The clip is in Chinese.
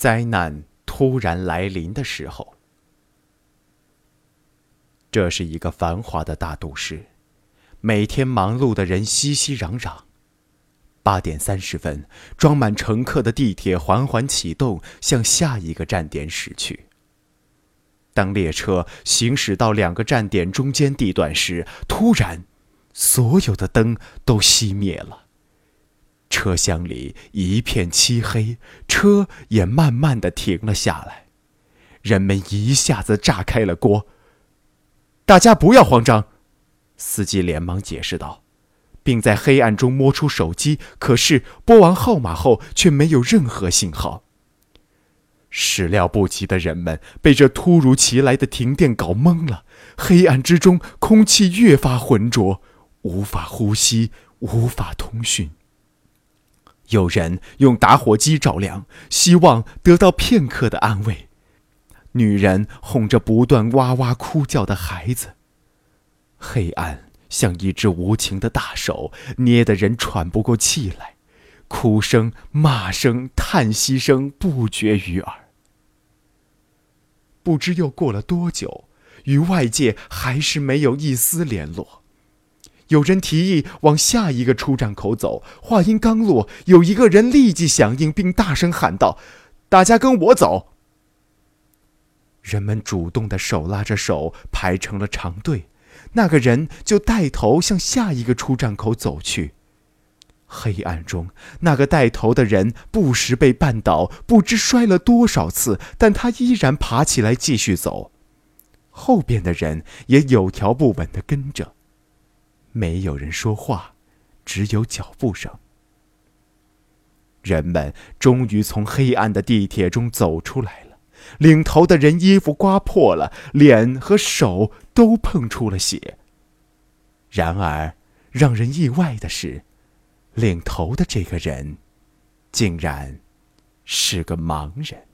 灾难突然来临的时候。这是一个繁华的大都市，每天忙碌的人熙熙攘攘。八点三十分，装满乘客的地铁缓缓启动，向下一个站点驶去。当列车行驶到两个站点中间地段时，突然，所有的灯都熄灭了。车厢里一片漆黑，车也慢慢的停了下来，人们一下子炸开了锅。大家不要慌张，司机连忙解释道，并在黑暗中摸出手机，可是拨完号码后却没有任何信号。始料不及的人们被这突如其来的停电搞懵了，黑暗之中空气越发浑浊，无法呼吸，无法通讯。有人用打火机照亮，希望得到片刻的安慰。女人哄着不断哇哇哭叫的孩子。黑暗像一只无情的大手，捏得人喘不过气来，哭声、骂声、叹息声不绝于耳。不知又过了多久，与外界还是没有一丝联络。有人提议往下一个出站口走，话音刚落，有一个人立即响应，并大声喊道：“大家跟我走！”人们主动的手拉着手排成了长队，那个人就带头向下一个出站口走去。黑暗中，那个带头的人不时被绊倒，不知摔了多少次，但他依然爬起来继续走。后边的人也有条不紊的跟着。没有人说话，只有脚步声。人们终于从黑暗的地铁中走出来了。领头的人衣服刮破了，脸和手都碰出了血。然而，让人意外的是，领头的这个人，竟然是个盲人。